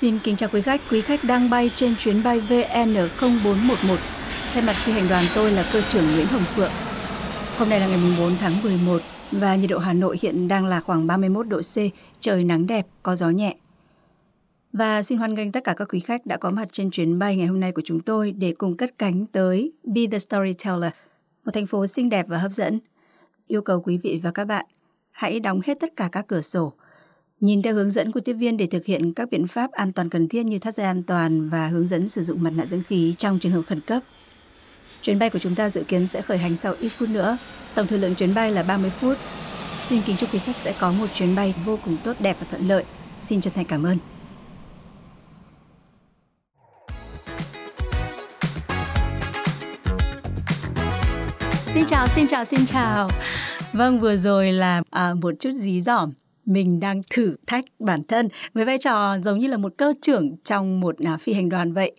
Xin kính chào quý khách, quý khách đang bay trên chuyến bay VN0411. Thay mặt phi hành đoàn tôi là cơ trưởng Nguyễn Hồng Phượng. Hôm nay là ngày 4 tháng 11 và nhiệt độ Hà Nội hiện đang là khoảng 31 độ C, trời nắng đẹp, có gió nhẹ. Và xin hoan nghênh tất cả các quý khách đã có mặt trên chuyến bay ngày hôm nay của chúng tôi để cùng cất cánh tới Be the Storyteller, một thành phố xinh đẹp và hấp dẫn. Yêu cầu quý vị và các bạn hãy đóng hết tất cả các cửa sổ, Nhìn theo hướng dẫn của tiếp viên để thực hiện các biện pháp an toàn cần thiết như thắt dây an toàn và hướng dẫn sử dụng mặt nạ dưỡng khí trong trường hợp khẩn cấp. Chuyến bay của chúng ta dự kiến sẽ khởi hành sau ít phút nữa. Tổng thời lượng chuyến bay là 30 phút. Xin kính chúc quý khách sẽ có một chuyến bay vô cùng tốt đẹp và thuận lợi. Xin chân thành cảm ơn. Xin chào, xin chào, xin chào. Vâng, vừa rồi là à, một chút dí dỏm mình đang thử thách bản thân với vai trò giống như là một cơ trưởng trong một à, phi hành đoàn vậy.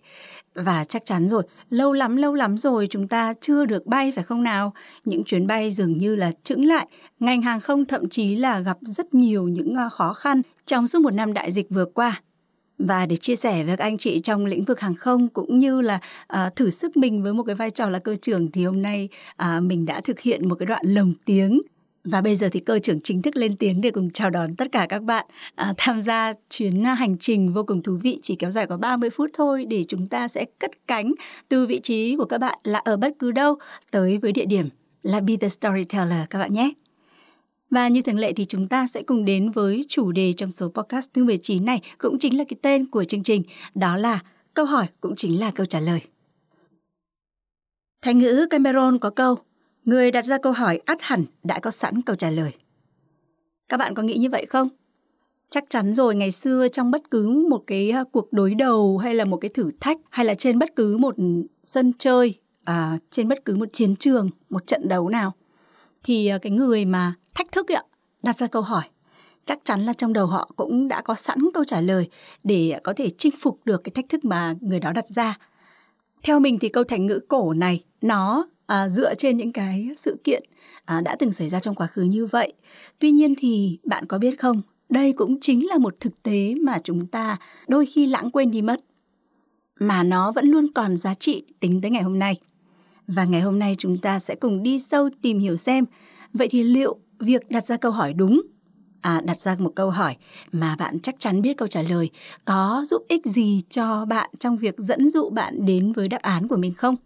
Và chắc chắn rồi lâu lắm lâu lắm rồi chúng ta chưa được bay phải không nào? Những chuyến bay dường như là chững lại ngành hàng không thậm chí là gặp rất nhiều những à, khó khăn trong suốt một năm đại dịch vừa qua. Và để chia sẻ với các anh chị trong lĩnh vực hàng không cũng như là uh, thử sức mình với một cái vai trò là cơ trưởng thì hôm nay uh, mình đã thực hiện một cái đoạn lồng tiếng và bây giờ thì cơ trưởng chính thức lên tiếng để cùng chào đón tất cả các bạn à, tham gia chuyến à, hành trình vô cùng thú vị chỉ kéo dài có 30 phút thôi để chúng ta sẽ cất cánh từ vị trí của các bạn là ở bất cứ đâu tới với địa điểm là Be the Storyteller các bạn nhé. Và như thường lệ thì chúng ta sẽ cùng đến với chủ đề trong số podcast thứ 19 này cũng chính là cái tên của chương trình, đó là câu hỏi cũng chính là câu trả lời. Thành ngữ Cameron có câu Người đặt ra câu hỏi ắt hẳn đã có sẵn câu trả lời. Các bạn có nghĩ như vậy không? Chắc chắn rồi, ngày xưa trong bất cứ một cái à, cuộc đối đầu hay là một cái thử thách hay là trên bất cứ một sân chơi, à, trên bất cứ một chiến trường, một trận đấu nào thì à, cái người mà thách thức ạ, đặt ra câu hỏi chắc chắn là trong đầu họ cũng đã có sẵn câu trả lời để có thể chinh phục được cái thách thức mà người đó đặt ra. Theo mình thì câu thành ngữ cổ này nó à, dựa trên những cái sự kiện à, đã từng xảy ra trong quá khứ như vậy. Tuy nhiên thì bạn có biết không, đây cũng chính là một thực tế mà chúng ta đôi khi lãng quên đi mất. Mà nó vẫn luôn còn giá trị tính tới ngày hôm nay. Và ngày hôm nay chúng ta sẽ cùng đi sâu tìm hiểu xem vậy thì liệu việc đặt ra câu hỏi đúng à, đặt ra một câu hỏi mà bạn chắc chắn biết câu trả lời có giúp ích gì cho bạn trong việc dẫn dụ bạn đến với đáp án của mình không?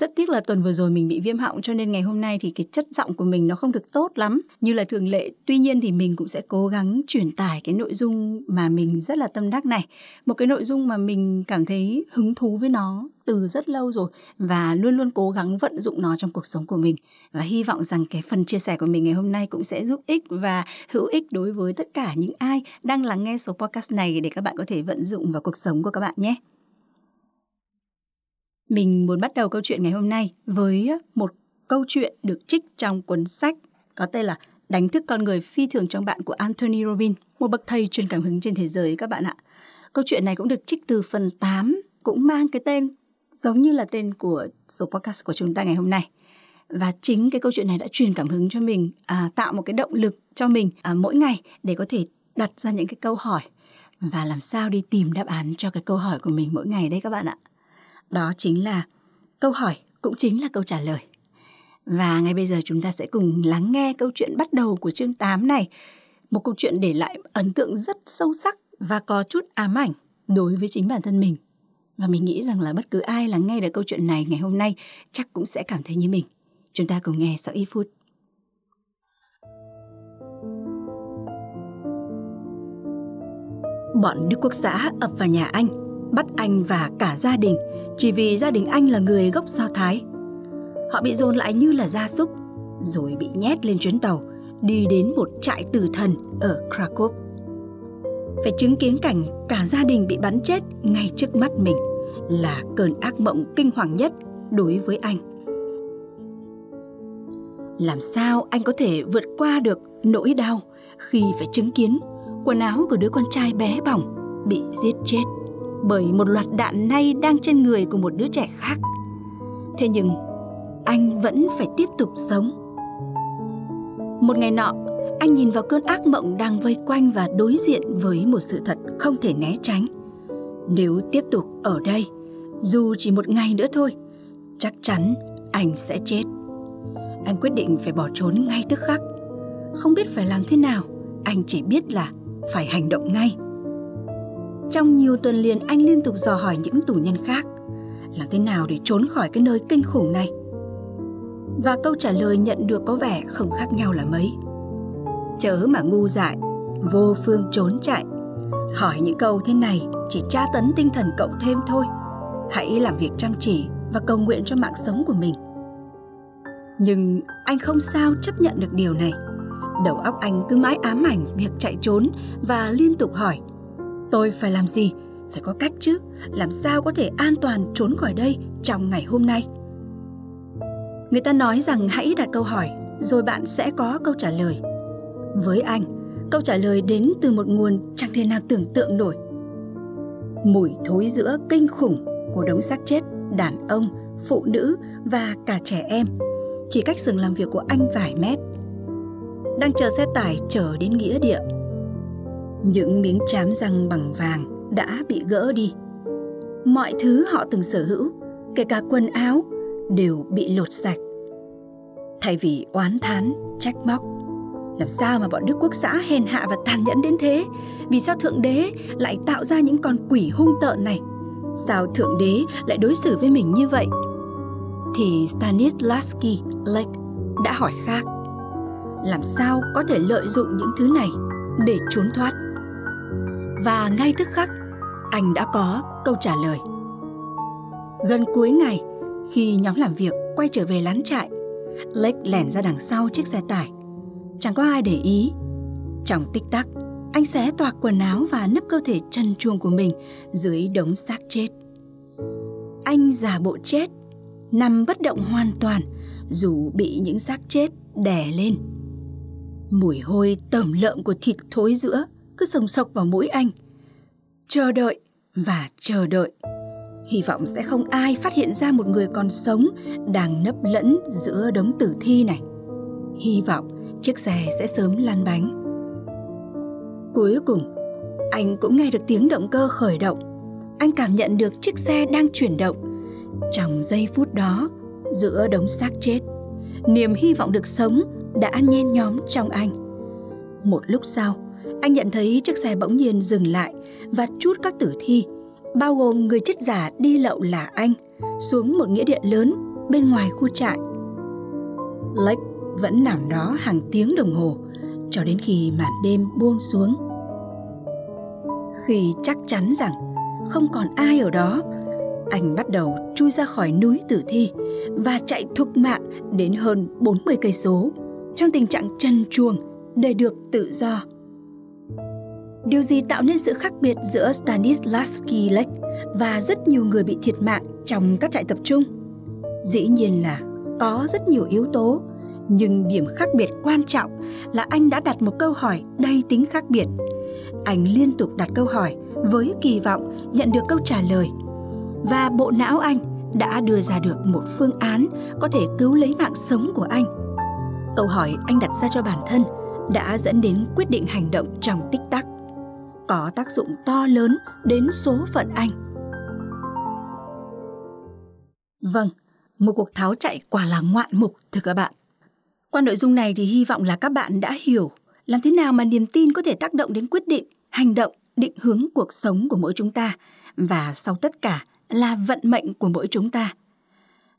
Rất tiếc là tuần vừa rồi mình bị viêm họng, cho nên ngày hôm nay thì cái chất giọng của mình nó không được tốt lắm như là thường lệ. Tuy nhiên thì mình cũng sẽ cố gắng truyền tải cái nội dung mà mình rất là tâm đắc này. Một cái nội dung mà mình cảm thấy hứng thú với nó từ rất lâu rồi và luôn luôn cố gắng vận dụng nó trong cuộc sống của mình. Và hy vọng rằng cái phần chia sẻ của mình ngày hôm nay cũng sẽ giúp ích và hữu ích đối với tất cả những ai đang lắng nghe số podcast này để các bạn có thể vận dụng vào cuộc sống của các bạn nhé. Mình muốn bắt đầu câu chuyện ngày hôm nay với ờ, một câu chuyện được trích trong cuốn sách có tên là Đánh thức con người phi thường trong bạn của Anthony Robbins, một bậc thầy truyền cảm hứng trên thế giới các bạn ạ. Câu chuyện này cũng được trích từ phần 8, cũng mang cái tên giống như là tên của số podcast của chúng ta ngày hôm nay. Và chính cái câu chuyện này đã truyền cảm hứng cho mình, à, tạo một cái động lực cho mình à, mỗi ngày để có thể đặt ra những cái câu hỏi và làm sao đi tìm đáp án cho cái câu hỏi của mình mỗi ngày đấy các bạn ạ. Đó chính là câu hỏi cũng chính là câu trả lời. Và ngay bây giờ chúng ta sẽ cùng lắng nghe câu chuyện bắt đầu của chương 8 này. Một câu chuyện để lại ấn tượng rất sâu sắc và có chút ám ảnh đối với chính bản thân mình. Và mình nghĩ rằng là bất cứ ai lắng nghe được câu chuyện này ngày hôm nay chắc cũng sẽ cảm thấy như mình. Chúng ta cùng nghe sau ít phút. Bọn Đức Quốc xã ập vào nhà anh, bắt anh và cả gia đình chỉ vì gia đình anh là người gốc Do Thái. Họ bị dồn lại như là gia súc, rồi bị nhét lên chuyến tàu đi đến một trại tử thần ở Krakow. Phải chứng kiến cảnh cả gia đình bị bắn chết ngay trước mắt mình là cơn ác mộng kinh hoàng nhất đối với anh. Làm sao anh có thể vượt qua được nỗi đau khi phải chứng kiến quần áo của đứa con trai bé bỏng bị giết chết bởi một loạt đạn nay đang trên người của một đứa trẻ khác. Thế nhưng anh vẫn phải tiếp tục sống. Một ngày nọ, anh nhìn vào cơn ác mộng đang vây quanh và đối diện với một sự thật không thể né tránh. Nếu tiếp tục ở đây, dù chỉ một ngày nữa thôi, chắc chắn anh sẽ chết. Anh quyết định phải bỏ trốn ngay tức khắc. Không biết phải làm thế nào, anh chỉ biết là phải hành động ngay. Trong nhiều tuần liền anh liên tục dò hỏi những tù nhân khác làm thế nào để trốn khỏi cái nơi kinh khủng này. Và câu trả lời nhận được có vẻ không khác nhau là mấy. Chớ mà ngu dại, vô phương trốn chạy. Hỏi những câu thế này chỉ tra tấn tinh thần cậu thêm thôi. Hãy làm việc chăm chỉ và cầu nguyện cho mạng sống của mình. Nhưng anh không sao chấp nhận được điều này. Đầu óc anh cứ mãi ám ảnh việc chạy trốn và liên tục hỏi Tôi phải làm gì? Phải có cách chứ, làm sao có thể an toàn trốn khỏi đây trong ngày hôm nay? Người ta nói rằng hãy đặt câu hỏi rồi bạn sẽ có câu trả lời. Với anh, câu trả lời đến từ một nguồn chẳng thể nào tưởng tượng nổi. Mùi thối giữa kinh khủng của đống xác chết đàn ông, phụ nữ và cả trẻ em chỉ cách giường làm việc của anh vài mét. Đang chờ xe tải chở đến nghĩa địa. Những miếng chám răng bằng vàng đã bị gỡ đi. Mọi thứ họ từng sở hữu, kể cả quần áo, đều bị lột sạch. Thay vì oán thán, trách móc, làm sao mà bọn Đức Quốc xã hèn hạ và tàn nhẫn đến thế? Vì sao Thượng Đế lại tạo ra những con quỷ hung tợn này? Sao Thượng Đế lại đối xử với mình như vậy? Thì Stanislavski Lake đã hỏi khác. Làm sao có thể lợi dụng những thứ này để trốn thoát? Và ngay tức khắc, anh đã có câu trả lời. Gần cuối ngày, khi nhóm làm việc quay trở về lán trại, Lake lẻn ra đằng sau chiếc xe tải. Chẳng có ai để ý. Trong tích tắc, anh xé toạc quần áo và nấp cơ thể chân chuông của mình dưới đống xác chết. Anh giả bộ chết, nằm bất động hoàn toàn dù bị những xác chết đè lên. Mùi hôi tẩm lợm của thịt thối giữa cứ sồng sộc vào mũi anh. Chờ đợi và chờ đợi. Hy vọng sẽ không ai phát hiện ra một người còn sống đang nấp lẫn giữa đống tử thi này. Hy vọng chiếc xe sẽ sớm lăn bánh. Cuối cùng, anh cũng nghe được tiếng động cơ khởi động. Anh cảm nhận được chiếc xe đang chuyển động. Trong giây phút đó, giữa đống xác chết, niềm hy vọng được sống đã nhen nhóm trong anh. Một lúc sau, anh nhận thấy chiếc xe bỗng nhiên dừng lại và chút các tử thi, bao gồm người chết giả đi lậu là anh, xuống một nghĩa địa lớn bên ngoài khu trại. Lake vẫn nằm đó hàng tiếng đồng hồ cho đến khi màn đêm buông xuống. Khi chắc chắn rằng không còn ai ở đó, anh bắt đầu chui ra khỏi núi tử thi và chạy thục mạng đến hơn 40 cây số trong tình trạng chân chuồng để được tự do. Điều gì tạo nên sự khác biệt giữa Stanislavski Lake và rất nhiều người bị thiệt mạng trong các trại tập trung? Dĩ nhiên là có rất nhiều yếu tố, nhưng điểm khác biệt quan trọng là anh đã đặt một câu hỏi đầy tính khác biệt. Anh liên tục đặt câu hỏi với kỳ vọng nhận được câu trả lời. Và bộ não anh đã đưa ra được một phương án có thể cứu lấy mạng sống của anh. Câu hỏi anh đặt ra cho bản thân đã dẫn đến quyết định hành động trong tích tắc có tác dụng to lớn đến số phận anh. Vâng, một cuộc tháo chạy quả là ngoạn mục thưa các bạn. Qua nội dung này thì hy vọng là các bạn đã hiểu làm thế nào mà niềm tin có thể tác động đến quyết định, hành động, định hướng cuộc sống của mỗi chúng ta và sau tất cả là vận mệnh của mỗi chúng ta.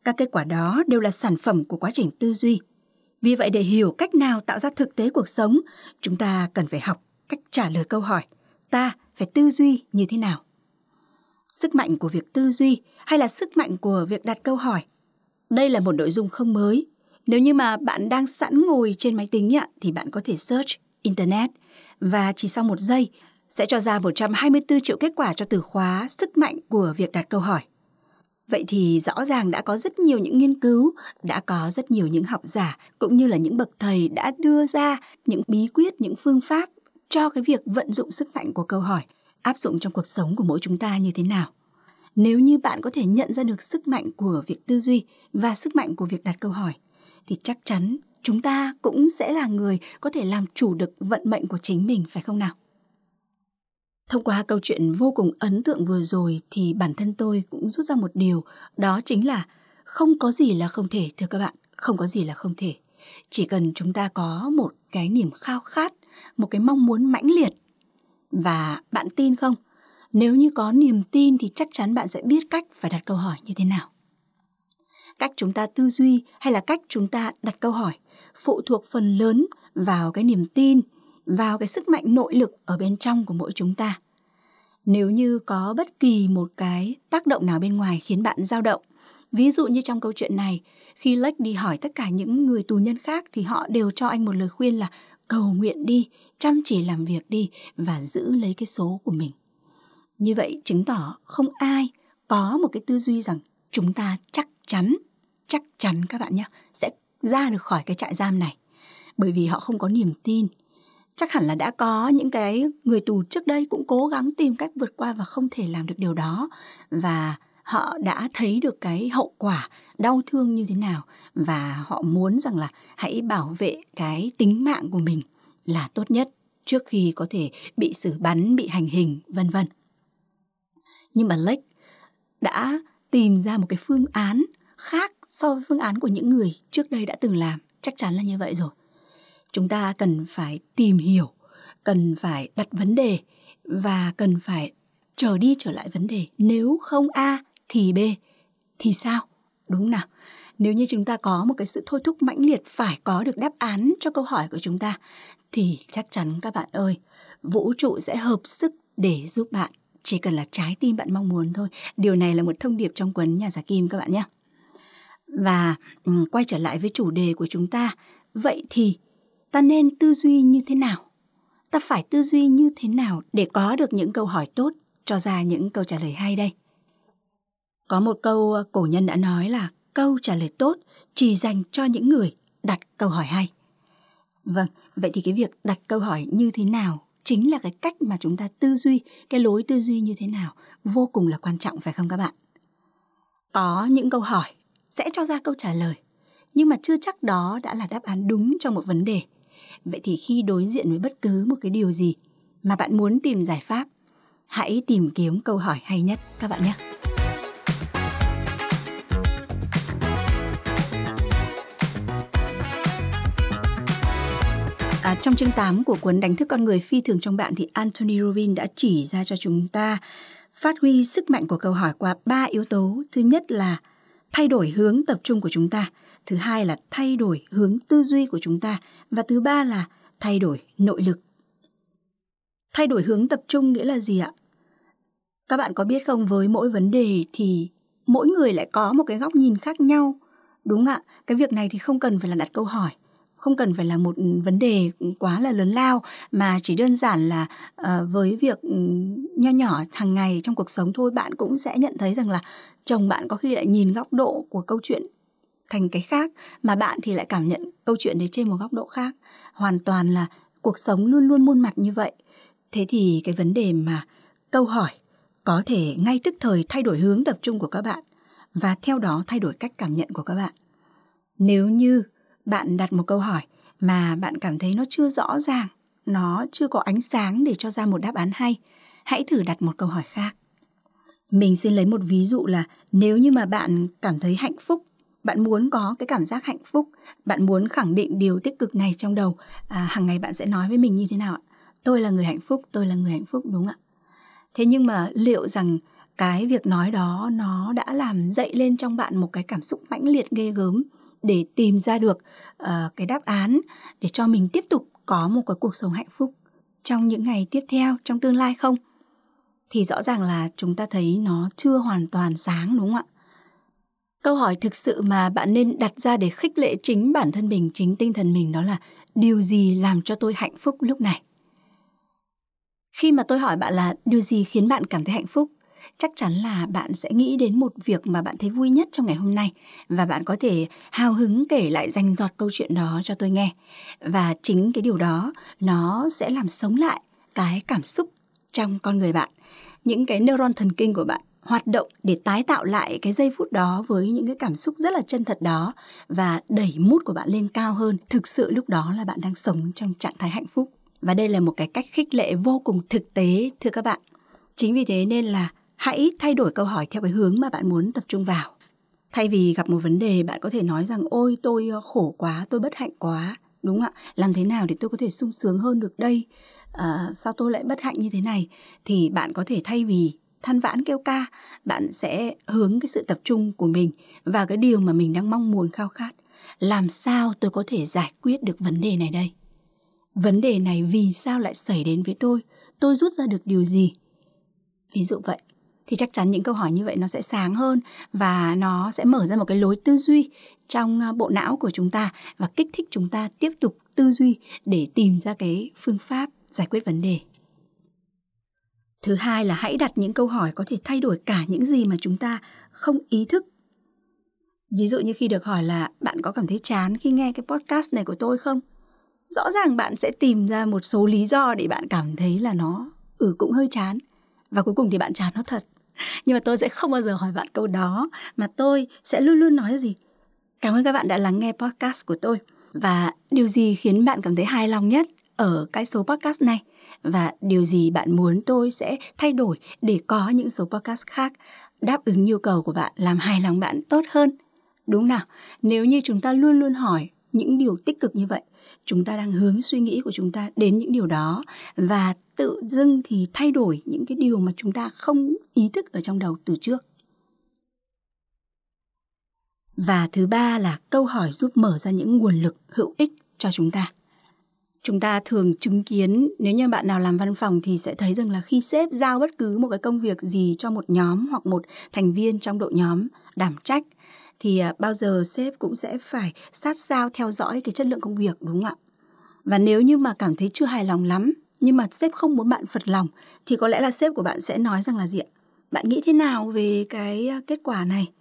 Các kết quả đó đều là sản phẩm của quá trình tư duy. Vì vậy để hiểu cách nào tạo ra thực tế cuộc sống, chúng ta cần phải học cách trả lời câu hỏi ta phải tư duy như thế nào? Sức mạnh của việc tư duy hay là sức mạnh của việc đặt câu hỏi? Đây là một nội dung không mới. Nếu như mà bạn đang sẵn ngồi trên máy tính ạ, thì bạn có thể search internet. Và chỉ sau một giây sẽ cho ra 124 triệu kết quả cho từ khóa sức mạnh của việc đặt câu hỏi. Vậy thì rõ ràng đã có rất nhiều những nghiên cứu, đã có rất nhiều những học giả cũng như là những bậc thầy đã đưa ra những bí quyết, những phương pháp cho cái việc vận dụng sức mạnh của câu hỏi áp dụng trong cuộc sống của mỗi chúng ta như thế nào. Nếu như bạn có thể nhận ra được sức mạnh của việc tư duy và sức mạnh của việc đặt câu hỏi thì chắc chắn chúng ta cũng sẽ là người có thể làm chủ được vận mệnh của chính mình phải không nào? Thông qua câu chuyện vô cùng ấn tượng vừa rồi thì bản thân tôi cũng rút ra một điều, đó chính là không có gì là không thể thưa các bạn, không có gì là không thể. Chỉ cần chúng ta có một cái niềm khao khát, một cái mong muốn mãnh liệt. Và bạn tin không? Nếu như có niềm tin thì chắc chắn bạn sẽ biết cách phải đặt câu hỏi như thế nào. Cách chúng ta tư duy hay là cách chúng ta đặt câu hỏi phụ thuộc phần lớn vào cái niềm tin vào cái sức mạnh nội lực ở bên trong của mỗi chúng ta. Nếu như có bất kỳ một cái tác động nào bên ngoài khiến bạn dao động, ví dụ như trong câu chuyện này, khi Lake đi hỏi tất cả những người tù nhân khác thì họ đều cho anh một lời khuyên là cầu nguyện đi, chăm chỉ làm việc đi và giữ lấy cái số của mình. Như vậy chứng tỏ không ai có một cái tư duy rằng chúng ta chắc chắn, chắc chắn các bạn nhé, sẽ ra được khỏi cái trại giam này. Bởi vì họ không có niềm tin, chắc hẳn là đã có những cái người tù trước đây cũng cố gắng tìm cách vượt qua và không thể làm được điều đó và họ đã thấy được cái hậu quả đau thương như thế nào và họ muốn rằng là hãy bảo vệ cái tính mạng của mình là tốt nhất trước khi có thể bị xử bắn, bị hành hình, vân vân. Nhưng mà Lake đã tìm ra một cái phương án khác so với phương án của những người trước đây đã từng làm, chắc chắn là như vậy rồi. Chúng ta cần phải tìm hiểu cần phải đặt vấn đề và cần phải trở đi trở lại vấn đề. Nếu không a thì b. Thì sao? Đúng nào. Nếu như chúng ta có một cái sự thôi thúc mãnh liệt phải có được đáp án cho câu hỏi của chúng ta thì chắc chắn các bạn ơi vũ trụ sẽ hợp sức để giúp bạn. Chỉ cần là trái tim bạn mong muốn thôi. Điều này là một thông điệp trong cuốn nhà giả kim các bạn nhé. Và um, quay trở lại với chủ đề của chúng ta vậy thì ta nên tư duy như thế nào? Ta phải tư duy như thế nào để có được những câu hỏi tốt cho ra những câu trả lời hay đây? Có một câu ờ, cổ nhân đã nói là câu trả lời tốt chỉ dành cho những người đặt câu hỏi hay. Vâng vậy thì cái việc đặt câu hỏi như thế nào chính là cái cách mà chúng ta tư duy cái lối tư duy như thế nào vô cùng là quan trọng phải không các bạn? Có những câu hỏi sẽ cho ra câu trả lời nhưng mà chưa chắc đó đã là đáp án đúng cho một vấn đề. Vậy thì khi đối diện với bất cứ một cái điều gì mà bạn muốn tìm giải pháp, hãy tìm kiếm câu hỏi hay nhất các bạn nhé. Trong chương 8 của cuốn Đánh thức con người phi thường trong bạn thì Anthony Robbins đã chỉ ra cho chúng ta phát huy sức mạnh của câu hỏi qua ba yếu tố. Thứ nhất là thay đổi hướng tập trung của chúng ta. Thứ hai là thay đổi hướng tư duy của chúng ta. Và thứ ba là thay đổi nội lực. Thay đổi hướng tập trung nghĩa là gì ạ? Các bạn có biết không, với mỗi vấn đề thì mỗi người lại có một cái góc nhìn khác nhau, đúng ạ? Cái việc này thì không cần phải là đặt câu hỏi không cần phải là một ừ, vấn đề quá là lớn lao mà chỉ đơn giản là uh, với việc ừ, nho nhỏ hàng ngày trong cuộc sống thôi bạn cũng sẽ nhận thấy rằng là chồng bạn có khi lại nhìn góc độ của câu chuyện thành cái khác mà bạn thì lại cảm nhận câu chuyện đấy trên một góc độ khác. Hoàn toàn là cuộc sống luôn luôn muôn mặt như vậy. Thế thì cái vấn đề mà câu hỏi có thể ngay tức thời thay đổi hướng tập trung của các bạn và theo đó thay đổi cách cảm nhận của các bạn. Nếu như bạn đặt một câu hỏi mà bạn cảm thấy nó chưa rõ ràng nó chưa có ánh sáng để cho ra một đáp án hay hãy thử đặt một câu hỏi khác. Mình xin lấy một ví dụ là nếu như mà bạn cảm thấy hạnh phúc bạn muốn có cái cảm giác hạnh phúc bạn muốn khẳng định điều tích cực này trong đầu à, hàng ngày bạn sẽ nói với mình như thế nào ạ? Tôi là người hạnh phúc tôi là người hạnh phúc đúng ạ? Thế nhưng mà liệu rằng cái việc nói đó nó đã làm dậy lên trong bạn một cái cảm xúc mãnh liệt ghê gớm để tìm ra được uh, cái đáp án để cho mình tiếp tục có một cái cuộc sống hạnh phúc trong những ngày tiếp theo trong tương lai không? Thì rõ ràng là chúng ta thấy nó chưa hoàn toàn sáng đúng không ạ? Câu hỏi thực sự mà bạn nên đặt ra để khích lệ chính bản thân mình, chính tinh thần mình đó là điều gì làm cho tôi hạnh phúc lúc này? Khi mà tôi hỏi bạn là điều gì khiến bạn cảm thấy hạnh phúc? Chắc chắn là bạn sẽ nghĩ đến một việc mà bạn thấy vui nhất trong ngày hôm nay và bạn có thể hào hứng kể lại danh giọt câu chuyện đó cho tôi nghe. Và chính cái điều đó, nó sẽ làm sống lại cái cảm xúc trong con người bạn. Những cái neuron thần kinh của bạn hoạt động để tái tạo lại cái giây phút đó với những cái cảm xúc rất là chân thật đó và đẩy mút của bạn lên cao hơn. Thực sự lúc đó là bạn đang sống trong trạng thái hạnh phúc. Và đây là một cái cách khích lệ vô cùng thực tế, thưa các bạn. Chính vì thế nên là hãy thay đổi câu hỏi theo cái hướng mà bạn muốn tập trung vào. Thay vì gặp một vấn đề bạn có thể nói rằng ôi tôi ờ, khổ quá, tôi bất hạnh quá, đúng không ạ? Làm thế nào để tôi có thể sung sướng hơn được đây? À, sao tôi lại bất hạnh như thế này? Thì bạn có thể thay vì than vãn kêu ca, bạn sẽ hướng cái sự tập trung của mình vào cái điều mà mình đang mong muốn khao khát. Làm sao tôi có thể giải quyết được vấn đề này đây? Vấn đề này vì sao lại xảy đến với tôi? Tôi rút ra được điều gì? Ví dụ vậy, thì chắc chắn những câu hỏi như vậy nó sẽ sáng hơn và nó sẽ mở ra một cái lối tư duy trong ờ, bộ não của chúng ta và kích thích chúng ta tiếp tục tư duy để tìm ra cái phương pháp giải quyết vấn đề. Thứ hai là hãy đặt những câu hỏi có thể thay đổi cả những gì mà chúng ta không ý thức. Ví dụ như khi được hỏi là bạn có cảm thấy chán khi nghe cái podcast này của tôi không? Rõ ràng bạn sẽ tìm ra một số lý do để bạn cảm thấy là nó ừ cũng hơi chán và cuối cùng thì bạn chán nó thật. Nhưng mà tôi sẽ không bao giờ hỏi bạn câu đó, mà tôi sẽ luôn luôn nói gì? Cảm ơn các bạn đã lắng nghe podcast của tôi và điều gì khiến bạn cảm thấy hài lòng nhất ở cái số podcast này? và điều gì bạn muốn tôi sẽ thay đổi để có những số podcast khác đáp ứng nhu cầu của bạn, làm hài lòng bạn tốt hơn đúng nào, nếu như chúng ta luôn luôn hỏi những điều tích cực như vậy. Chúng ta đang hướng suy nghĩ của chúng ta đến những điều đó và tự dưng thì thay đổi những cái điều mà chúng ta không ý thức ở trong đầu từ trước. Và thứ ba là câu hỏi giúp mở ra những nguồn lực hữu ích cho chúng ta. Chúng ta thường chứng kiến, nếu như bạn nào làm văn phòng thì sẽ thấy rằng là khi sếp giao bất cứ một cái công việc gì cho một nhóm hoặc một thành viên trong đội nhóm đảm trách thì à, bao giờ sếp cũng sẽ phải sát sao theo dõi cái chất lượng công việc, đúng không ạ? Và nếu như mà cảm thấy chưa hài lòng lắm, nhưng mà sếp không muốn bạn phật lòng, thì có lẽ là sếp của bạn sẽ nói rằng là gì ạ? Bạn nghĩ thế nào về cái à, kết quả này?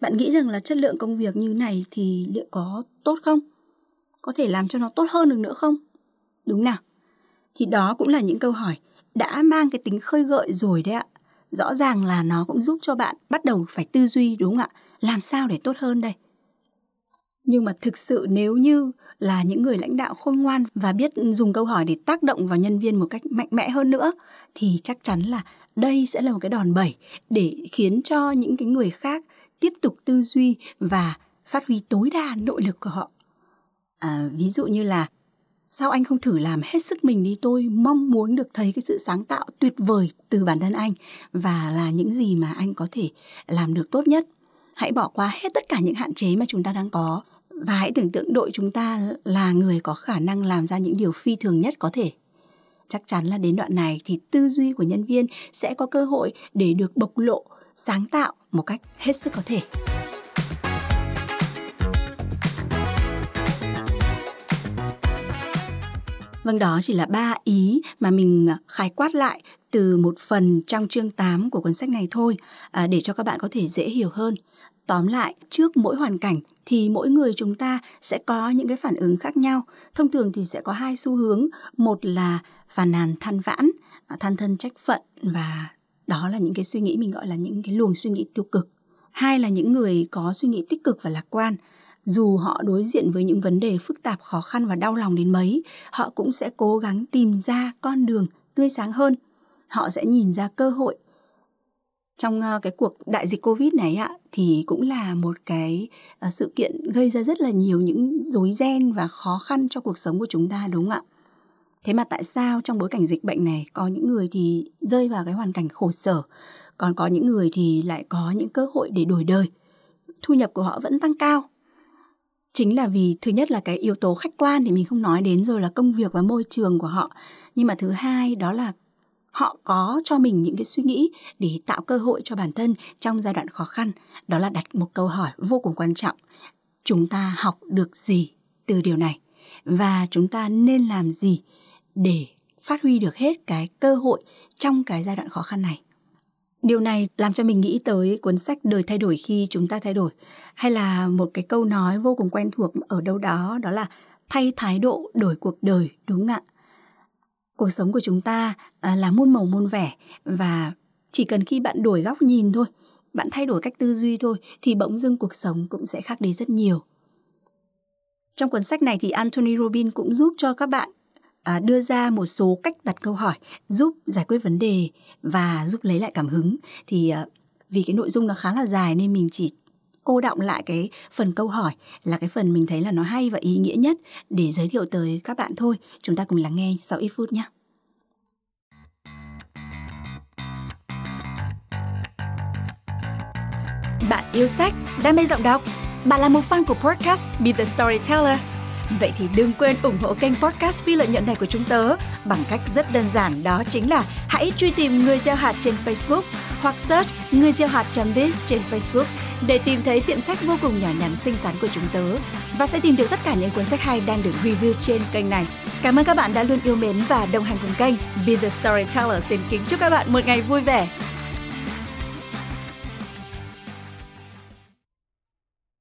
Bạn nghĩ rằng là chất lượng công việc như này thì liệu có tốt không? có thể làm cho nó tốt hơn được nữa không? Đúng nào? Thì đó cũng là những câu hỏi đã mang cái tính khơi gợi rồi đấy ạ. Rõ ràng là nó cũng giúp cho bạn bắt đầu phải tư duy, đúng không ạ? Làm sao để tốt hơn đây? Nhưng mà thực sự nếu như là những người lãnh đạo khôn ngoan và biết dùng câu hỏi để tác động vào nhân viên một cách mạnh mẽ hơn nữa thì chắc chắn là đây sẽ là một cái đòn bẩy để khiến cho những cái người khác tiếp tục tư duy và phát huy tối đa nội lực của họ À, ví dụ như là sao anh không thử làm hết sức mình đi tôi mong muốn được thấy cái sự sáng tạo tuyệt vời từ bản thân anh và là những gì mà anh có thể làm được tốt nhất hãy bỏ qua hết tất cả những hạn chế mà chúng ta đang có. Và hãy tưởng tượng đội chúng ta là người có khả năng làm ra những điều phi thường nhất có thể. Chắc chắn là đến đoạn này thì tư duy của nhân viên sẽ có cơ hội để được bộc lộ, sáng tạo một cách hết sức có thể. Vâng đó chỉ là ba ý mà mình à, khái quát lại từ một phần trong chương 8 của cuốn sách này thôi à, để cho các bạn có thể dễ hiểu hơn. Tóm lại, trước mỗi hoàn cảnh thì mỗi người chúng ta sẽ có những cái phản ứng khác nhau. Thông thường thì sẽ có hai xu hướng, một là phàn nàn than vãn, à, than thân trách phận và đó là những cái suy nghĩ mình gọi là những cái luồng suy nghĩ tiêu cực. Hai là những người có suy nghĩ tích cực và lạc quan dù họ đối diện với những vấn đề phức tạp, khó khăn và đau lòng đến mấy, họ cũng sẽ cố gắng tìm ra con đường tươi sáng hơn. Họ sẽ nhìn ra cơ hội. Trong ờ, cái cuộc đại dịch covid này ạ thì cũng là một cái ờ, sự kiện gây ra rất là nhiều những rối ren và khó khăn cho cuộc sống của chúng ta, đúng không ạ? Thế mà tại sao trong bối cảnh dịch bệnh này có những người thì rơi vào cái hoàn cảnh khổ sở, còn có những người thì lại có những cơ hội để đổi đời? Thu nhập của họ vẫn tăng cao chính là vì thứ nhất là cái yếu tố khách quan thì mình không nói đến, rồi là công việc và môi trường của họ. Nhưng mà thứ hai đó là họ có cho mình những cái suy nghĩ để tạo cơ hội cho bản thân trong giai đoạn khó khăn. Đó là đặt một câu hỏi vô cùng quan trọng. Chúng ta học được gì từ điều này? Và chúng ta nên làm gì để phát huy được hết cái cơ hội trong cái giai đoạn khó khăn này? Điều này làm cho mình nghĩ tới cuốn sách Đời thay đổi khi chúng ta thay đổi hay là một cái câu nói vô cùng quen thuộc ở đâu đó đó là thay thái độ đổi cuộc đời đúng không ạ? Cuộc sống của chúng ta à, là muôn màu muôn vẻ và chỉ cần khi bạn đổi góc nhìn thôi, bạn thay đổi cách tư duy thôi thì bỗng dưng cuộc sống cũng sẽ khác đi rất nhiều. Trong cuốn sách này thì Anthony Robbins cũng giúp cho các bạn à, đưa ra một số cách đặt câu hỏi giúp giải quyết vấn đề và giúp lấy lại cảm hứng thì à, vì cái nội dung nó khá là dài nên mình chỉ cô động lại cái phần câu hỏi là cái phần mình thấy là nó hay và ý nghĩa nhất để giới thiệu tới các bạn thôi. Chúng ta cùng lắng nghe sau ít phút nhé. Bạn yêu sách, đam mê giọng đọc, bạn là một fan của podcast Be The Storyteller Vậy thì đừng quên ủng hộ kênh podcast phi lợi nhuận này của chúng tớ bằng cách rất đơn giản, đó chính là hãy truy tìm người gieo hạt trên Facebook hoặc search người gieo hạt.biz trên Facebook để tìm thấy tiệm sách vô cùng nhỏ nhắn xinh xắn của chúng tớ và sẽ tìm được tất cả những cuốn sách hay đang được review trên kênh này. Cảm ơn các bạn đã luôn yêu mến và đồng hành cùng kênh. Be the Storyteller xin kính chúc các bạn một ngày vui vẻ.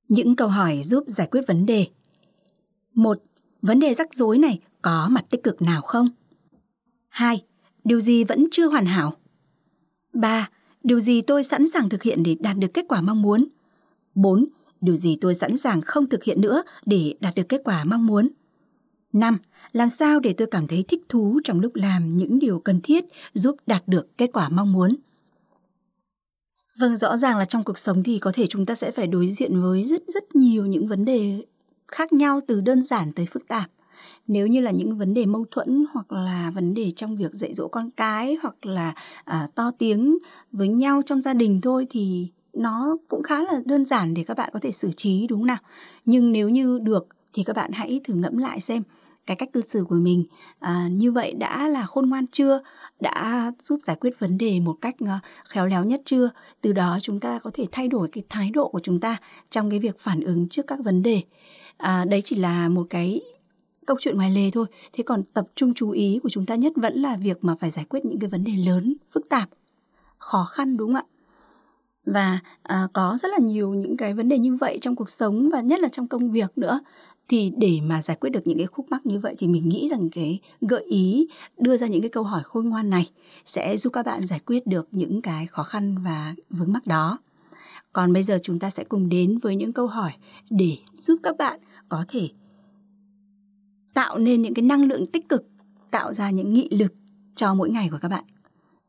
Những câu hỏi giúp giải quyết vấn đề một, vấn đề rắc rối này có mặt tích cực nào không? 2. Điều gì vẫn chưa hoàn hảo? 3. Điều gì tôi sẵn sàng thực hiện để đạt được kết quả mong muốn? 4. Điều gì tôi sẵn sàng không thực hiện nữa để đạt được kết quả mong muốn? 5. Làm sao để tôi cảm thấy thích thú trong lúc làm những điều cần thiết giúp đạt được kết quả mong muốn? Vâng, rõ ràng là trong cuộc sống thì có thể chúng ta sẽ phải đối diện với rất rất nhiều những vấn đề khác nhau từ đơn giản tới phức tạp. Nếu như là những vấn đề mâu thuẫn hoặc là vấn đề trong việc dạy dỗ con cái hoặc là à, to tiếng với nhau trong gia đình thôi thì nó cũng khá là đơn giản để các bạn có thể xử trí đúng không nào? Nhưng nếu như được thì các bạn hãy thử ngẫm lại xem cái cách cư xử của mình. À, như vậy đã là khôn ngoan chưa? Đã giúp giải quyết vấn đề một cách ờ, khéo léo nhất chưa? Từ đó chúng ta có thể thay đổi cái thái độ của chúng ta trong cái việc phản ứng trước các vấn đề. À, đấy chỉ là một cái câu chuyện ngoài lề thôi. Thế còn tập trung chú ý của chúng ta nhất vẫn là việc mà phải giải quyết những cái vấn đề lớn phức tạp khó khăn đúng không ạ? Và à, có rất là nhiều những cái vấn đề như vậy trong cuộc sống và nhất là trong công việc nữa thì để mà giải quyết được những cái khúc mắc như vậy thì mình nghĩ rằng cái gợi ý đưa ra những cái câu hỏi khôn ngoan này sẽ giúp các bạn giải quyết được những cái khó khăn và vướng mắc đó còn bây giờ chúng ta sẽ cùng đến với những câu hỏi để giúp các bạn có thể tạo nên những cái năng lượng tích cực, tạo ra những nghị lực cho mỗi ngày của các bạn.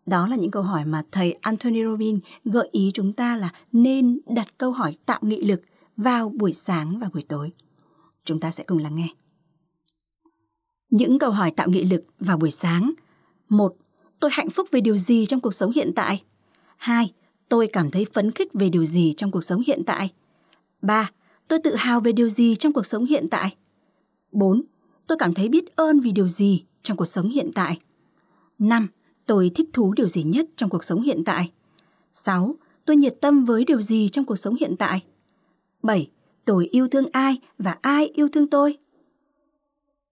Đó là những câu hỏi mà thầy Anthony Robbins gợi ý chúng ta là nên đặt câu hỏi tạo nghị lực vào buổi sáng và buổi tối. Chúng ta sẽ cùng lắng nghe. Những câu hỏi tạo nghị lực vào buổi sáng. một, Tôi hạnh phúc về điều gì trong cuộc sống hiện tại? 2. Tôi cảm thấy phấn khích về điều gì trong cuộc sống hiện tại? 3. Tôi tự hào về điều gì trong cuộc sống hiện tại? 4. Tôi cảm thấy biết ơn vì điều gì trong cuộc sống hiện tại? 5. Tôi thích thú điều gì nhất trong cuộc sống hiện tại? 6. Tôi nhiệt tâm với điều gì trong cuộc sống hiện tại? 7. Tôi yêu thương ai và ai yêu thương tôi?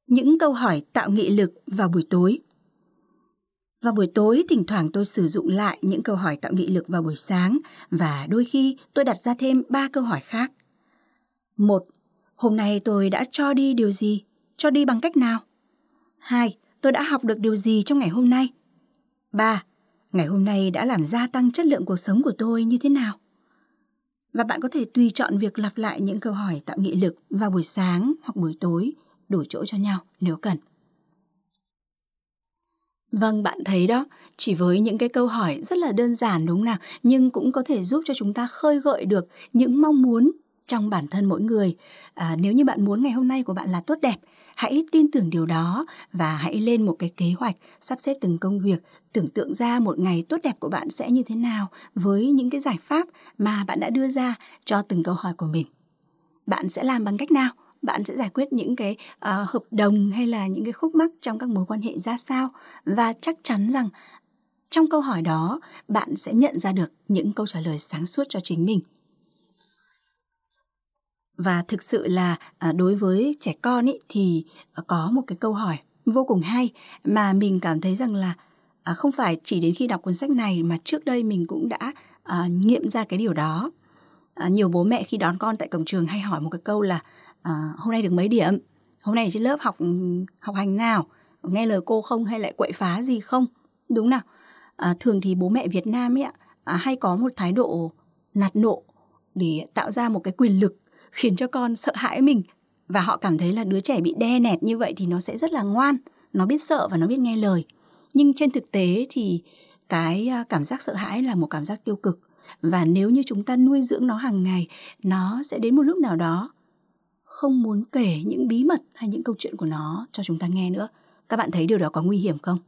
Những câu hỏi tạo nghị lực vào buổi tối. Vào buổi tối, thỉnh thoảng tôi sử dụng lại những câu hỏi tạo nghị lực vào buổi sáng và đôi khi tôi đặt ra thêm ba câu hỏi khác. Một, hôm nay tôi đã cho đi điều gì? Cho đi bằng cách nào? Hai, tôi đã học được điều gì trong ngày hôm nay? Ba, ngày hôm nay đã làm gia tăng chất lượng cuộc sống của tôi như thế nào? Và bạn có thể tùy chọn việc lặp lại những câu hỏi tạo nghị lực vào buổi sáng hoặc buổi tối, đổi chỗ cho nhau nếu cần. Vâng, bạn thấy đó, chỉ với những cái câu hỏi rất là đơn giản đúng không nào, nhưng cũng có thể giúp cho chúng ta khơi gợi được những mong muốn trong bản thân mỗi người. À, nếu như bạn muốn ngày hôm nay của bạn là tốt đẹp, hãy tin tưởng điều đó và hãy lên một cái kế hoạch sắp xếp từng công việc, tưởng tượng ra một ngày tốt đẹp của bạn sẽ như thế nào với những cái giải pháp mà bạn đã đưa ra cho từng câu hỏi của mình. Bạn sẽ làm bằng cách nào? bạn sẽ giải quyết những cái uh, hợp đồng hay là những cái khúc mắc trong các mối quan hệ ra sao và chắc chắn rằng trong câu hỏi đó bạn sẽ nhận ra được những câu trả lời sáng suốt cho chính mình và thực sự là à, đối với trẻ con ý, thì à, có một cái câu hỏi vô cùng hay mà mình cảm thấy rằng là à, không phải chỉ đến khi đọc cuốn sách này mà trước đây mình cũng đã nghiệm ra cái điều đó. Nhiều bố mẹ khi đón con tại cổng trường hay hỏi một cái câu là hôm nay được mấy điểm? Hôm nay trên lớp học học hành nào? Nghe lời cô không hay lại quậy phá gì không? Đúng nào. À, thường thì bố mẹ Việt Nam ấy ạ à, hay có một thái độ nạt nộ để tạo ra một cái quyền lực khiến cho con sợ hãi mình. Và họ cảm thấy là đứa trẻ bị đe nẹt như vậy thì nó sẽ rất là ngoan, nó biết sợ và nó biết nghe lời. Nhưng trên thực tế thì cái à, cảm giác sợ hãi là một cảm giác tiêu cực. Và nếu như chúng ta nuôi dưỡng nó hàng ngày, nó sẽ đến một lúc nào đó không muốn kể những bí mật hay những câu chuyện của nó cho chúng ta nghe nữa. Các bạn thấy điều đó có nguy hiểm không?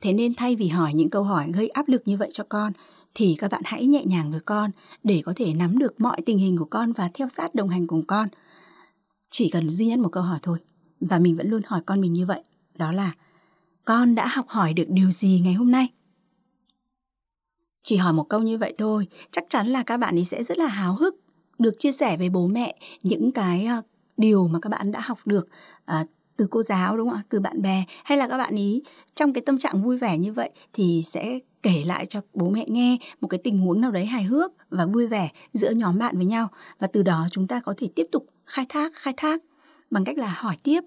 Thế nên thay vì hỏi những câu hỏi gây áp lực như vậy cho con thì các bạn hãy nhẹ nhàng với con để có thể nắm được mọi tình hình của con và theo sát đồng hành cùng con. Chỉ cần duy nhất một câu hỏi thôi và mình vẫn luôn hỏi con mình như vậy đó là con đã học hỏi được điều gì ngày hôm nay? Chỉ hỏi một câu như vậy thôi chắc chắn là các bạn ấy sẽ rất là háo hức được chia sẻ với bố mẹ những cái ờ, điều mà các bạn đã học được à, từ cô giáo đúng không ạ? Từ bạn bè hay là các bạn ý trong cái tâm trạng vui vẻ như vậy thì sẽ kể lại cho bố mẹ nghe một cái tình huống nào đấy hài hước và vui vẻ giữa nhóm bạn với nhau. Và từ đó chúng ta có thể tiếp tục khai thác khai thác bằng cách là hỏi tiếp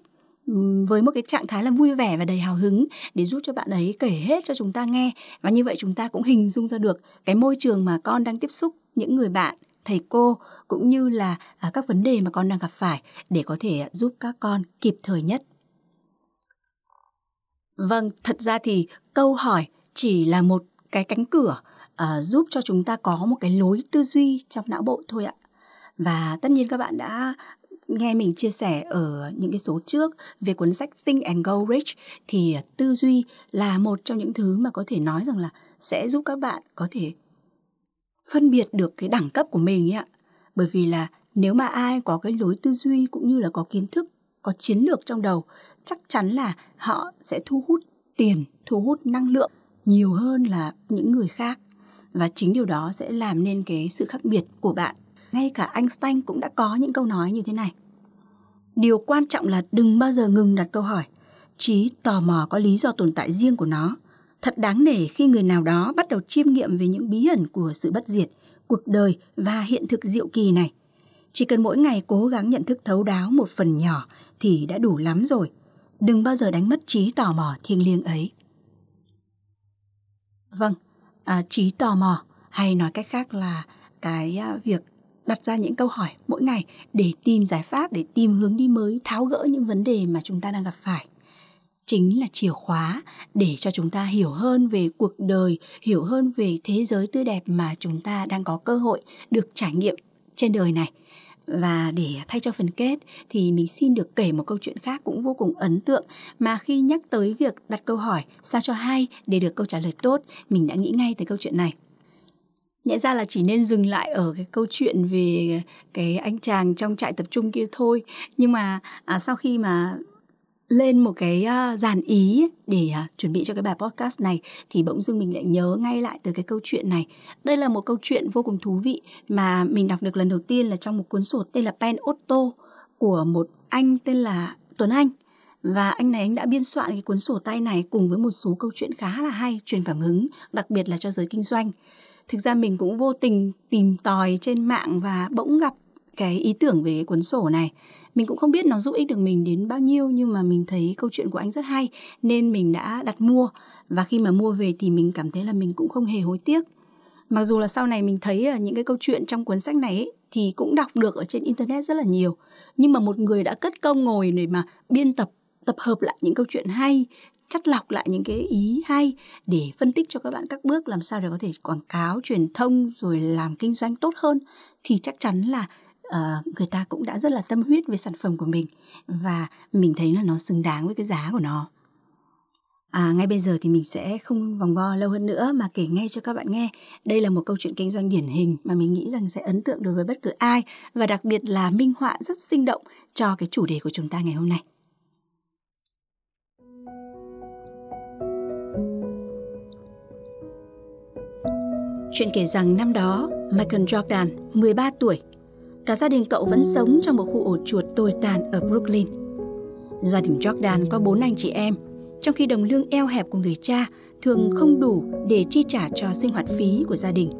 với một cái trạng thái là vui vẻ và đầy hào hứng để giúp cho bạn ấy kể hết cho chúng ta nghe. Và như vậy chúng ta cũng hình dung ra được cái môi trường mà con đang tiếp xúc, những người bạn, thầy cô cũng như là à, các vấn đề mà con đang gặp phải để có thể giúp các con kịp thời nhất. Vâng thật ra thì câu hỏi chỉ là một cái cánh cửa uh, giúp cho chúng ta có một cái lối tư duy trong não bộ thôi ạ và tất nhiên các bạn đã nghe mình chia sẻ ở những cái số trước về cuốn sách Think and Go Rich thì tư duy là một trong những thứ mà có thể nói rằng là sẽ giúp các bạn có thể phân biệt được cái đẳng cấp của mình ấy ạ. Bởi vì là nếu mà ai có cái lối tư duy cũng như là có kiến thức, có chiến lược trong đầu, chắc chắn là họ sẽ thu hút tiền, thu hút năng lượng nhiều hơn là những người khác. Và chính điều đó sẽ làm nên cái sự khác biệt của bạn ngay cả Einstein cũng đã có những câu nói như thế này. Điều quan trọng là đừng bao giờ ngừng đặt câu hỏi. Trí tò mò có lý do tồn tại riêng của nó. Thật đáng nể khi người nào đó bắt đầu chiêm nghiệm về những bí ẩn của sự bất diệt, cuộc đời và hiện thực diệu kỳ này. Chỉ cần mỗi ngày cố gắng nhận thức thấu đáo một phần nhỏ thì đã đủ lắm rồi. Đừng bao giờ đánh mất trí tò mò thiêng liêng ấy. Vâng, à, trí tò mò hay nói cách khác là cái à, việc đặt ra những câu hỏi mỗi ngày để tìm giải pháp để tìm hướng đi mới tháo gỡ những vấn đề mà chúng ta đang gặp phải chính là chìa khóa để cho chúng ta hiểu hơn về cuộc đời hiểu hơn về thế giới tươi đẹp mà chúng ta đang có cơ hội được trải nghiệm trên đời này và để thay cho phần kết thì mình xin được kể một câu chuyện khác cũng vô cùng ấn tượng. Mà khi nhắc tới việc đặt câu hỏi sao cho hay để được câu trả lời tốt mình đã nghĩ ngay tới câu chuyện này. Nhẽ ra là chỉ nên dừng lại ở cái câu chuyện về cái anh chàng trong trại tập trung kia thôi. Nhưng mà à, sau khi mà lên một cái uh, dàn ý để uh, chuẩn bị cho cái bài podcast này thì bỗng dưng mình lại nhớ ngay lại từ cái câu chuyện này. Đây là một câu chuyện vô cùng thú vị mà mình đọc được lần đầu tiên là trong một cuốn sổ tên là Pen Otto của một anh tên là Tuấn Anh. Và anh này anh đã biên soạn cái cuốn sổ tay này cùng với một số câu chuyện khá là hay, truyền cảm hứng, đặc biệt là cho giới kinh doanh thực ra mình cũng vô tình tìm tòi trên mạng và bỗng gặp cái ý tưởng về cái cuốn sổ này mình cũng không biết nó giúp ích được mình đến bao nhiêu nhưng mà mình thấy câu chuyện của anh rất hay nên mình đã đặt mua. Và khi mà mua về thì mình cảm thấy là mình cũng không hề hối tiếc. Mặc dù là sau này mình thấy ờ, những cái câu chuyện trong cuốn sách này ấy, thì cũng đọc được ở trên internet rất là nhiều. Nhưng mà một người đã cất công ngồi để mà biên tập tập hợp lại những câu chuyện hay chắt lọc lại những cái ý hay để phân tích cho các bạn các bước làm sao để có thể quảng cáo truyền thông rồi làm kinh doanh tốt hơn thì chắc chắn là uh, người ta cũng đã rất là tâm huyết với sản phẩm của mình và mình thấy là nó xứng đáng với cái giá của nó À, ngay bây giờ thì mình sẽ không vòng vo lâu hơn nữa mà kể ngay cho các bạn nghe. Đây là một câu chuyện kinh doanh điển hình mà mình nghĩ rằng sẽ ấn tượng đối với bất cứ ai và đặc biệt là minh họa rất sinh động cho cái chủ đề của chúng ta ngày hôm nay. Chuyện kể rằng năm đó, Michael Jordan, 13 tuổi, cả gia đình cậu vẫn sống trong một khu ổ chuột tồi tàn ở Brooklyn. Gia đình Jordan có bốn anh chị em, trong khi đồng lương eo hẹp của người cha thường không đủ để chi trả cho sinh hoạt phí của gia đình.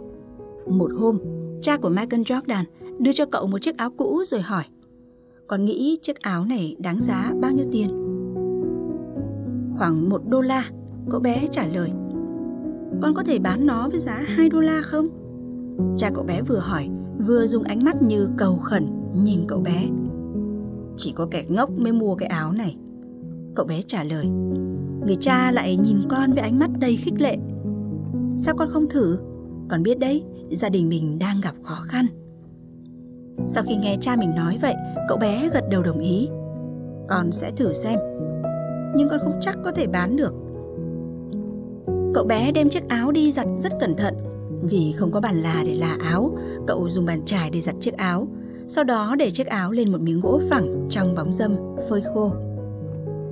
Một hôm, cha của Michael Jordan đưa cho cậu một chiếc áo cũ rồi hỏi Con nghĩ chiếc áo này đáng giá bao nhiêu tiền? Khoảng một đô la, cậu bé trả lời Con có thể bán nó với giá 2 đô la không? Cha cậu bé vừa hỏi, vừa dùng ánh mắt như cầu khẩn nhìn cậu bé. Chỉ có kẻ ngốc mới mua cái áo này. Cậu bé trả lời. Người cha lại nhìn con với ánh mắt đầy khích lệ. Sao con không thử? Con biết đấy, gia đình mình đang gặp khó khăn. Sau khi nghe cha mình nói vậy, cậu bé gật đầu đồng ý. Con sẽ thử xem. Nhưng con không chắc có thể bán được. Cậu bé đem chiếc áo đi giặt rất cẩn thận vì không có bàn là để là áo, cậu dùng bàn chải để giặt chiếc áo, sau đó để chiếc áo lên một miếng gỗ phẳng trong bóng dâm phơi khô.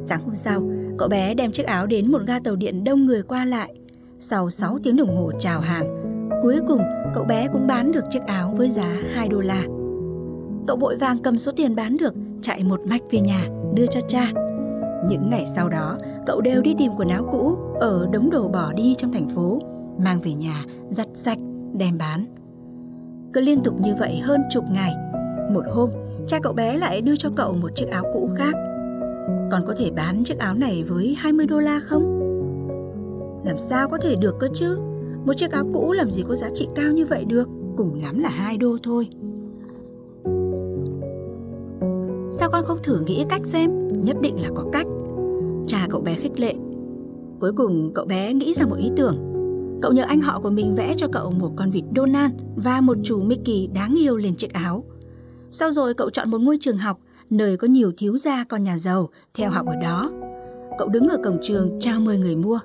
Sáng hôm sau, cậu bé đem chiếc áo đến một ga tàu điện đông người qua lại. Sau 6 tiếng đồng hồ chào hàng, cuối cùng cậu bé cũng bán được chiếc áo với giá 2 đô la. Cậu vội vàng cầm số tiền bán được, chạy một mạch về nhà, đưa cho cha. Những ngày sau đó, cậu đều đi tìm quần áo cũ ở đống đồ bỏ đi trong thành phố mang về nhà, giặt sạch, đem bán. Cứ liên tục như vậy hơn chục ngày. Một hôm, cha cậu bé lại đưa cho cậu một chiếc áo cũ khác. Còn có thể bán chiếc áo này với 20 đô la không? Làm sao có thể được cơ chứ? Một chiếc áo cũ làm gì có giá trị cao như vậy được? Cùng lắm là hai đô thôi. Sao con không thử nghĩ cách xem? Nhất định là có cách. Cha cậu bé khích lệ. Cuối cùng cậu bé nghĩ ra một ý tưởng Cậu nhờ anh họ của mình vẽ cho cậu một con vịt Donald và một chú Mickey đáng yêu lên chiếc áo. Sau rồi cậu chọn một ngôi trường học nơi có nhiều thiếu gia con nhà giàu theo học ở đó. Cậu đứng ở cổng trường chào mời người mua.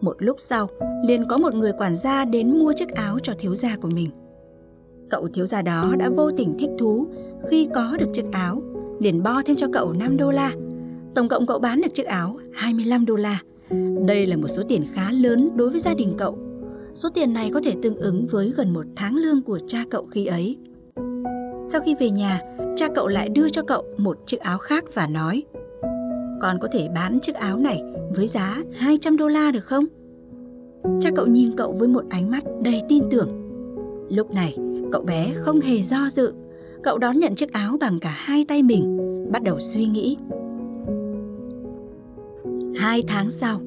Một lúc sau, liền có một người quản gia đến mua chiếc áo cho thiếu gia của mình. Cậu thiếu gia đó đã vô tình thích thú khi có được chiếc áo, liền bo thêm cho cậu 5 đô la. Tổng cộng cậu bán được chiếc áo 25 đô la đây là một số tiền khá lớn đối với gia đình cậu. Số tiền này có thể tương ứng với gần một tháng lương của cha cậu khi ấy. Sau khi về nhà, cha cậu lại đưa cho cậu một chiếc áo khác và nói Con có thể bán chiếc áo này với giá 200 đô la được không? Cha cậu nhìn cậu với một ánh mắt đầy tin tưởng. Lúc này, cậu bé không hề do dự. Cậu đón nhận chiếc áo bằng cả hai tay mình, bắt đầu suy nghĩ Hai tháng sau,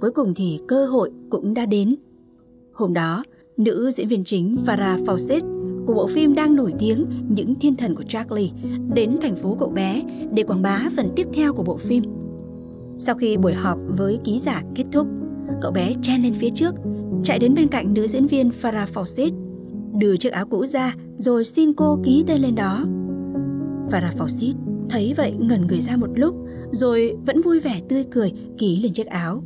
cuối cùng thì cơ hội cũng đã đến. Hôm đó, nữ diễn viên chính Farah Fawcett của bộ phim đang nổi tiếng Những Thiên Thần của Charlie đến thành phố cậu bé để quảng bá phần tiếp theo của bộ phim. Sau khi buổi họp với ký giả kết thúc, cậu bé chen lên phía trước, chạy đến bên cạnh nữ diễn viên Farah Fawcett, đưa chiếc áo cũ ra rồi xin cô ký tên lên đó. Farah Fawcett thấy vậy ngẩn người ra một lúc rồi vẫn vui vẻ tươi cười ký lên chiếc áo.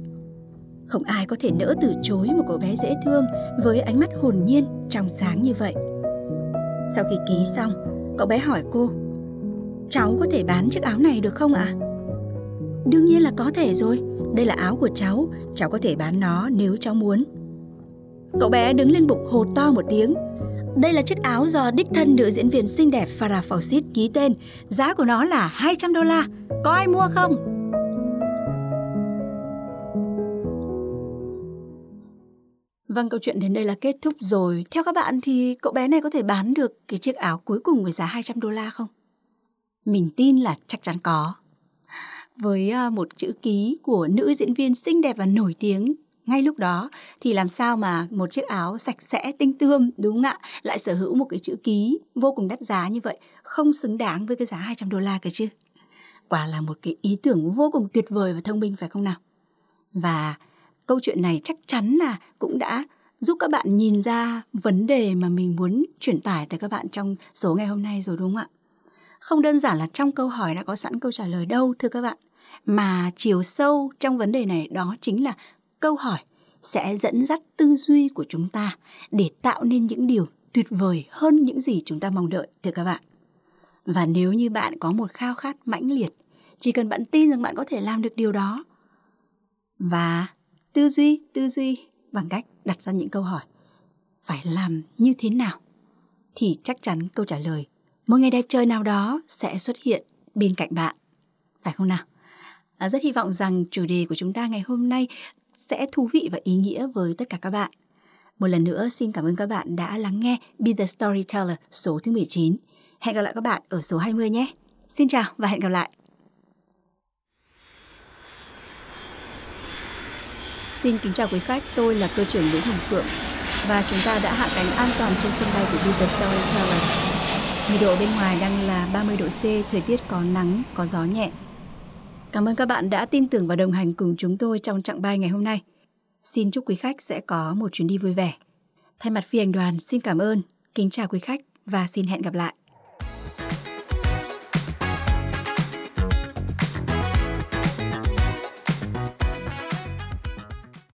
Không ai có thể nỡ từ chối một cậu bé dễ thương với ánh mắt hồn nhiên, trong sáng như vậy. Sau khi ký xong, cậu bé hỏi cô, cháu có thể bán chiếc áo này được không ạ? À? Đương nhiên là có thể rồi, đây là áo của cháu, cháu có thể bán nó nếu cháu muốn. Cậu bé đứng lên bục hồ to một tiếng, đây là chiếc áo do đích thân nữ diễn viên xinh đẹp Farah Fawcett ký tên. Giá của nó là 200 đô la. Có ai mua không? Vâng, câu chuyện đến đây là kết thúc rồi. Theo các bạn thì cậu bé này có thể bán được cái chiếc áo cuối cùng với giá 200 đô la không? Mình tin là chắc chắn có. Với ờ, một chữ ký của nữ diễn viên xinh đẹp và nổi tiếng ngay lúc đó thì làm sao mà một chiếc áo sạch sẽ, tinh tươm, đúng không ạ? Lại sở hữu một cái chữ ký vô cùng đắt giá như vậy, không xứng đáng với cái giá 200 đô la cơ chứ? Quả là một cái ý tưởng vô cùng tuyệt vời và thông minh, phải không nào? Và câu chuyện này chắc chắn là cũng đã giúp các bạn nhìn ra vấn đề mà mình muốn truyền tải tới các bạn trong số ngày hôm nay rồi, đúng không ạ? Không đơn giản là trong câu hỏi đã có sẵn câu trả lời đâu, thưa các bạn, mà chiều sâu trong vấn đề này đó chính là câu hỏi sẽ dẫn dắt tư duy của chúng ta để tạo nên những điều tuyệt vời hơn những gì chúng ta mong đợi thưa các bạn. Và nếu như bạn có một khao khát mãnh liệt, chỉ cần bạn tin rằng bạn có thể làm được điều đó và tư duy, tư duy bằng cách đặt ra những câu hỏi phải làm như thế nào thì chắc chắn câu trả lời một ngày đẹp trời nào đó sẽ xuất hiện bên cạnh bạn. Phải không nào? À, rất hy vọng rằng chủ đề của chúng ta ngày hôm nay sẽ thú vị và ý nghĩa với tất cả các bạn. Một lần nữa xin cảm ơn các bạn đã lắng nghe Be the Storyteller số thứ 19. Hẹn gặp lại các bạn ở số 20 nhé. Xin chào và hẹn gặp lại. Xin kính chào quý khách, tôi là cơ trưởng Nguyễn Hồng Phượng và chúng ta đã hạ cánh an toàn trên sân bay của Be the Storyteller. Nhiệt độ bên ngoài đang là 30 độ C, thời tiết có nắng, có gió nhẹ. Cảm ơn các bạn đã tin tưởng và đồng hành cùng chúng tôi trong chặng bay ngày hôm nay. Xin chúc quý khách sẽ có một chuyến đi vui vẻ. Thay mặt phi hành đoàn, xin cảm ơn, kính chào quý khách và xin hẹn gặp lại.